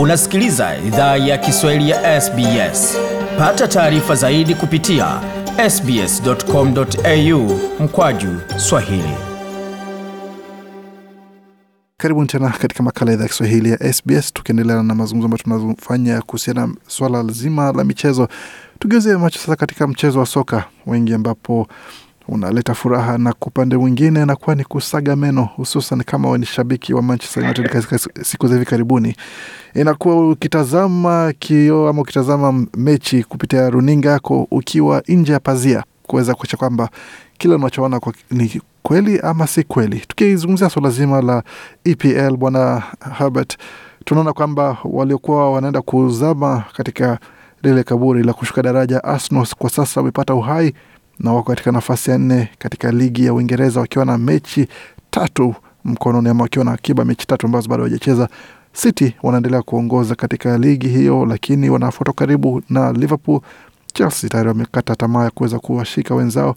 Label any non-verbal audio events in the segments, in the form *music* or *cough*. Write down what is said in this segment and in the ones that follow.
Unasikiliza idhaa ya Kiswahili ya SBS. Pata taarifa zaidi kupitia sbs.com.au mkwaju swahili. Karibuni tena katika makala idhaa ya Kiswahili ya SBS, tukiendelea na mazungumzo ambayo tunafanya kuhusiana na swala zima la michezo. Tugeuzie macho sasa katika mchezo wa soka wengi, ambapo unaleta furaha na kwa upande mwingine nakuwa ni kusaga meno, hususan kama ni shabiki wa Manchester United katika siku za hivi karibuni. Inakuwa ukitazama kio ama ukitazama mechi kupitia runinga yako ukiwa nje ya pazia, kuweza kuacha kwamba kile unachoona kwa ni kweli ama si kweli. Tukizungumzia swala zima la EPL, bwana Herbert, tunaona kwamba waliokuwa wanaenda kuzama katika lile kaburi la kushuka daraja Arsenal kwa sasa wamepata uhai na wako katika nafasi ya nne katika ligi ya Uingereza wakiwa na mechi tatu mkononi ama wakiwa na akiba mechi tatu ambazo bado hawajacheza. City wanaendelea kuongoza katika ligi hiyo, lakini wanafuatwa karibu na Liverpool. Chelsea tayari wamekata tamaa ya kuweza kuwashika wenzao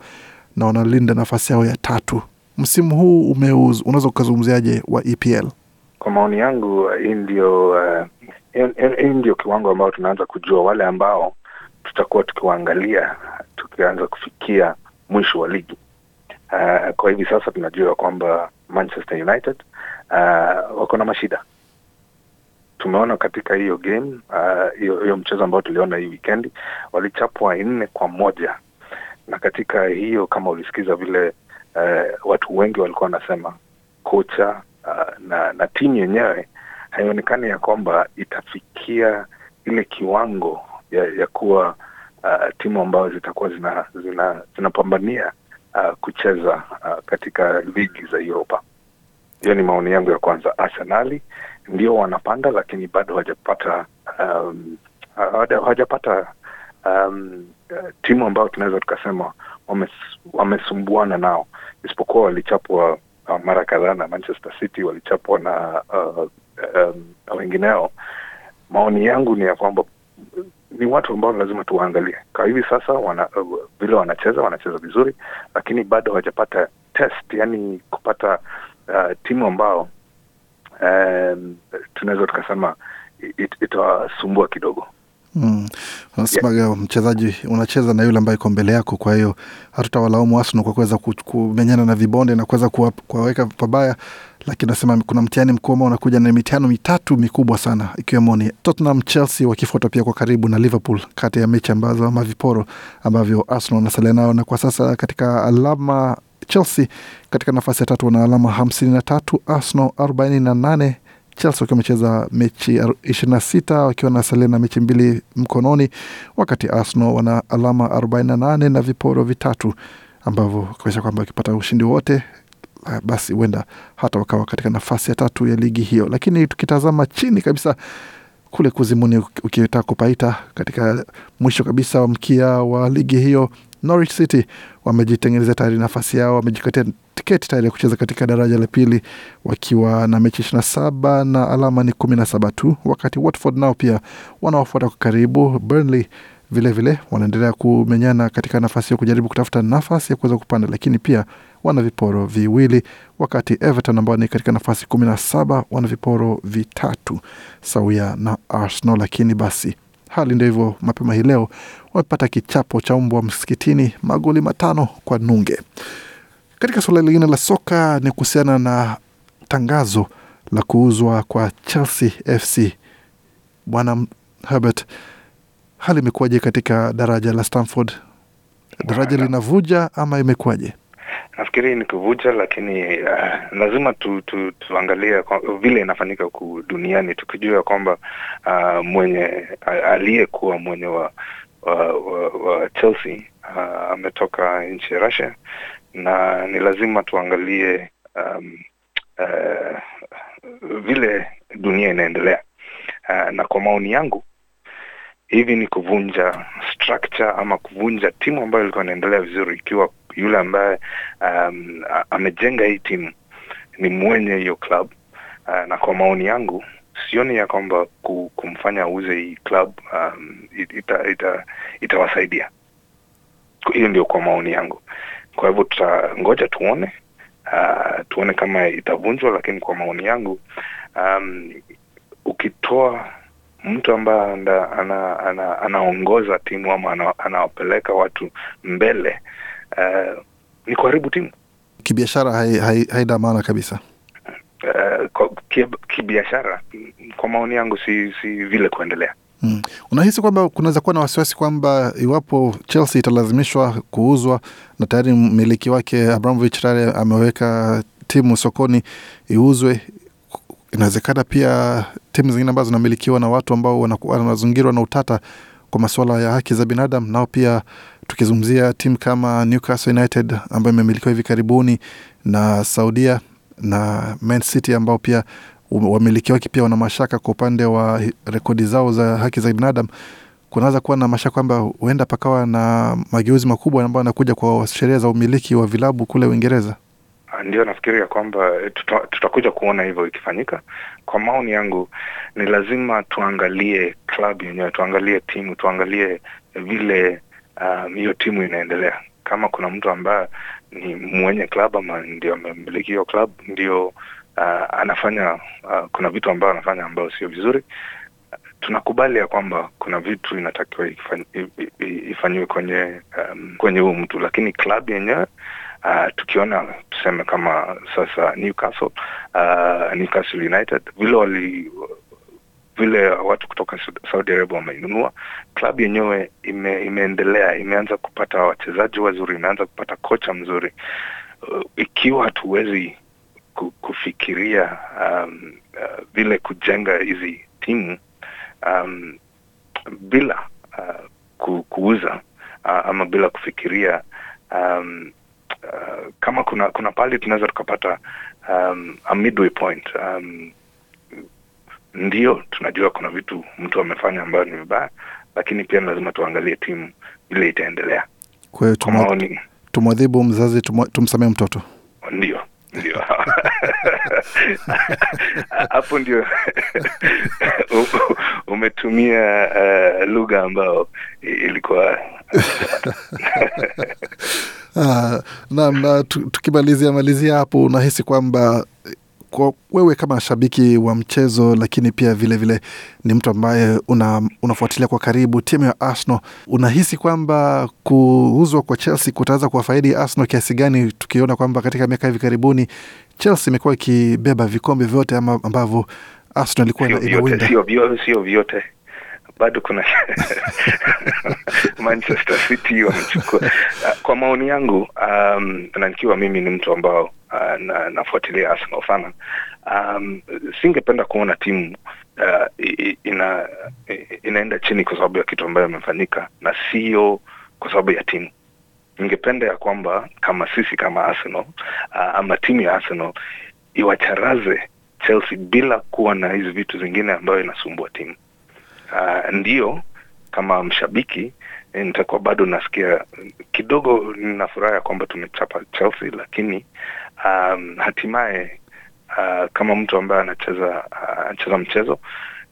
na wanalinda nafasi yao ya tatu. Msimu huu umeuz, unaweza ukazungumziaje wa EPL? Kwa maoni yangu, hii ndio uh, ndio kiwango ambao tunaanza kujua wale ambao tutakuwa tukiwaangalia tukianza kufikia mwisho wa ligi. Uh, kwa hivi sasa tunajua kwamba Manchester United uh, wako na mashida. Tumeona katika hiyo game hiyo uh, mchezo ambao tuliona hii wikendi walichapwa nne kwa moja, na katika hiyo kama ulisikiza vile uh, watu wengi walikuwa wanasema kocha uh, na na timu yenyewe haionekani ya kwamba itafikia ile kiwango ya, ya kuwa uh, timu ambazo zitakuwa zinapambania zina uh, kucheza uh, katika ligi za Uropa. Hiyo ni maoni yangu ya kwanza. Arsenali ndio wanapanda, lakini bado hawajapata um, hawajapata um, timu ambayo tunaweza tukasema wames, wamesumbuana nao, isipokuwa walichapwa uh, mara kadhaa na Manchester City, walichapwa na uh, um, wengineo. Maoni yangu ni ya kwamba ni watu ambao lazima tuwaangalie kwa hivi sasa. Wana, uh, vile wanacheza wanacheza vizuri, lakini bado hawajapata test, yani kupata uh, timu ambao um, tunaweza tukasema it, itawasumbua kidogo. Mm. Unasemaga yeah. Mchezaji unacheza na yule ambaye iko mbele yako, kwa hiyo hatutawalaumu Arsenal kwa kuweza kumenyana na vibonde na kuweza kuwaweka pabaya, lakini nasema kuna mtihani mkuu ambao unakuja na mitihano mitatu mikubwa sana, ikiwemo ni Tottenham, Chelsea wakifuata pia kwa karibu na Liverpool, kati ya mechi ambazo ama viporo ambavyo Arsenal wanasalia nao, na kwa sasa katika alama Chelsea katika nafasi ya tatu wana alama hamsini na tatu, Arsenal arobaini na nane Chelsea wakiwa wamecheza mechi ishirini na sita wakiwa na salia na mechi mbili mkononi, wakati Arsenal wana alama arobaini na nane na viporo vitatu ambavyo kuonyesha kwamba wakipata ushindi wote basi huenda hata wakawa katika nafasi ya tatu ya ligi hiyo. Lakini tukitazama chini kabisa kule kuzimuni, ukitaka kupaita katika mwisho kabisa wa mkia wa ligi hiyo, Norwich City wamejitengenezea tayari nafasi yao, wamejikatia tiketi tayari ya kucheza katika daraja la pili wakiwa na mechi ishirini na saba na alama ni kumi na saba tu, wakati Watford nao pia wanaofuata kwa karibu. Burnley vilevile wanaendelea kumenyana katika nafasi ya kujaribu kutafuta nafasi ya kuweza kupanda, lakini pia wana viporo viwili, wakati Everton ambao ni katika nafasi kumi na saba wana viporo vitatu sawia na Arsenal. Lakini basi hali ndio hivyo, mapema hii leo wamepata kichapo cha mbwa msikitini, magoli matano kwa nunge. Katika suala lingine la soka ni kuhusiana na tangazo la kuuzwa kwa Chelsea FC. Bwana Herbert, hali imekuwaje katika daraja la Stamford? Daraja linavuja ama imekuwaje? Nafikiri ni kuvuja, lakini uh, lazima tu, tu, tuangalie vile inafanyika huku duniani tukijua kwamba uh, mwenye aliyekuwa mwenye wa, wa, wa, wa Chelsea uh, ametoka nchi ya Russia na ni lazima tuangalie um, uh, vile dunia inaendelea. Uh, na kwa maoni yangu hivi ni kuvunja structure ama kuvunja timu ambayo ilikuwa inaendelea vizuri, ikiwa yule ambaye um, amejenga hii timu ni mwenye hiyo club uh, na kwa maoni yangu sioni ya kwamba kumfanya auze hii club um, ita, ita, itawasaidia. Hiyo ndio kwa maoni yangu. Kwa hivyo tutangoja tuone, uh, tuone kama itavunjwa, lakini kwa maoni yangu um, ukitoa mtu ambaye anaongoza ana, ana, anaongoza timu ama ana, anawapeleka watu mbele uh, ni kuharibu timu Kibiashara hai- hai- haina maana kabisa. uh, kibiashara kwa maoni yangu si, si vile kuendelea Mm. Unahisi kwamba kunaweza kuwa na wasiwasi kwamba iwapo Chelsea italazimishwa kuuzwa na tayari mmiliki wake Abramovich tayari ameweka timu sokoni iuzwe, inawezekana pia timu zingine ambazo zinamilikiwa na watu ambao wanazingirwa na utata kwa masuala ya haki za binadamu, nao pia tukizungumzia timu kama Newcastle United ambayo imemilikiwa hivi karibuni na Saudia na Man City ambao pia wamiliki wake pia wana mashaka kwa upande wa rekodi zao za haki za binadamu. Kunaweza kuwa na mashaka kwamba huenda pakawa na mageuzi makubwa ambayo yanakuja kwa sheria za umiliki wa vilabu kule Uingereza. Ah, ndio nafikiria kwamba eh, tuta, tutakuja kuona hivyo ikifanyika. Kwa maoni yangu, ni lazima tuangalie klabu yenyewe, tuangalie timu, tuangalie vile um, hiyo timu inaendelea. Kama kuna mtu ambaye ni mwenye klabu ama ndio amemiliki hiyo klabu, ndio uh, anafanya uh, kuna vitu ambayo anafanya ambayo sio vizuri, tunakubali ya kwamba kuna vitu inatakiwa ifanyiwe kwenye um, kwenye huu mtu, lakini klabu yenyewe uh, tukiona tuseme kama sasa Newcastle uh, Newcastle United vile wali vile watu kutoka Saudi- Arabia wameinunua klabu yenyewe ime, imeendelea imeanza kupata wachezaji wazuri, imeanza kupata kocha mzuri. Uh, ikiwa hatuwezi kufikiria um, uh, vile kujenga hizi timu um, bila uh, kuuza uh, ama bila kufikiria um, uh, kama kuna kuna pahali tunaweza tukapata um, a point um, ndio tunajua kuna vitu mtu amefanya ambayo ni vibaya, lakini pia lazima tuangalie timu vile itaendelea. Kwa hiyo tumwadhibu mzazi, tumsamee mtoto. ndio ndio *laughs* *laughs* hapo ndio *laughs* umetumia uh, lugha ambayo ilikuwa Ah, naam, na tukimalizia malizia hapo, unahisi kwamba kwa wewe kama shabiki wa mchezo, lakini pia vilevile vile ni mtu ambaye una, unafuatilia kwa karibu timu ya Arsenal, unahisi kwamba kuuzwa kwa Chelsea kutaweza kuwafaidi Arsenal kiasi gani, tukiona kwamba katika miaka hivi karibuni Chelsea imekuwa ikibeba vikombe vyote ama ambavyo Arsenal ilikuwa inawinda? sio vyote, sio vyote bado kuna *laughs* Manchester City wamechukua. Kwa maoni yangu, um, na nikiwa mimi ni mtu ambao uh, na, nafuatilia Arsenal sana um, singependa kuona timu uh, ina inaenda chini kwa sababu ya kitu ambayo imefanyika na sio kwa sababu ya timu. Ningependa ya kwamba kama sisi kama Arsenal uh, ama timu ya Arsenal iwacharaze Chelsea bila kuwa na hizi vitu zingine ambayo inasumbua timu. Uh, ndio kama mshabiki eh, nitakuwa bado nasikia kidogo, nina furaha ya kwamba tumechapa Chelsea, lakini um, hatimaye uh, kama mtu ambaye anacheza anacheza mchezo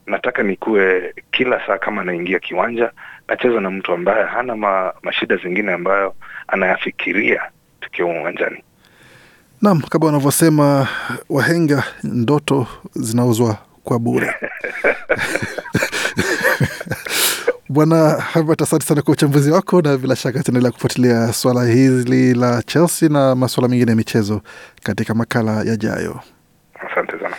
nataka nikuwe kila saa kama anaingia kiwanja nacheza na mtu ambaye hana ma, mashida zingine ambayo anayafikiria tukiwa uwanjani. Naam, kama wanavyosema wahenga, ndoto zinauzwa kwa bure. Bwana Herbert, asante sana kwa uchambuzi wako, na bila shaka tunaendelea kufuatilia swala hili la Chelsea na masuala mengine ya michezo katika makala yajayo. Asante sana.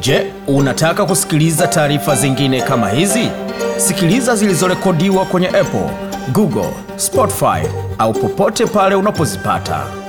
Je, unataka kusikiliza taarifa zingine kama hizi? Sikiliza zilizorekodiwa kwenye Apple, Google, Spotify au popote pale unapozipata.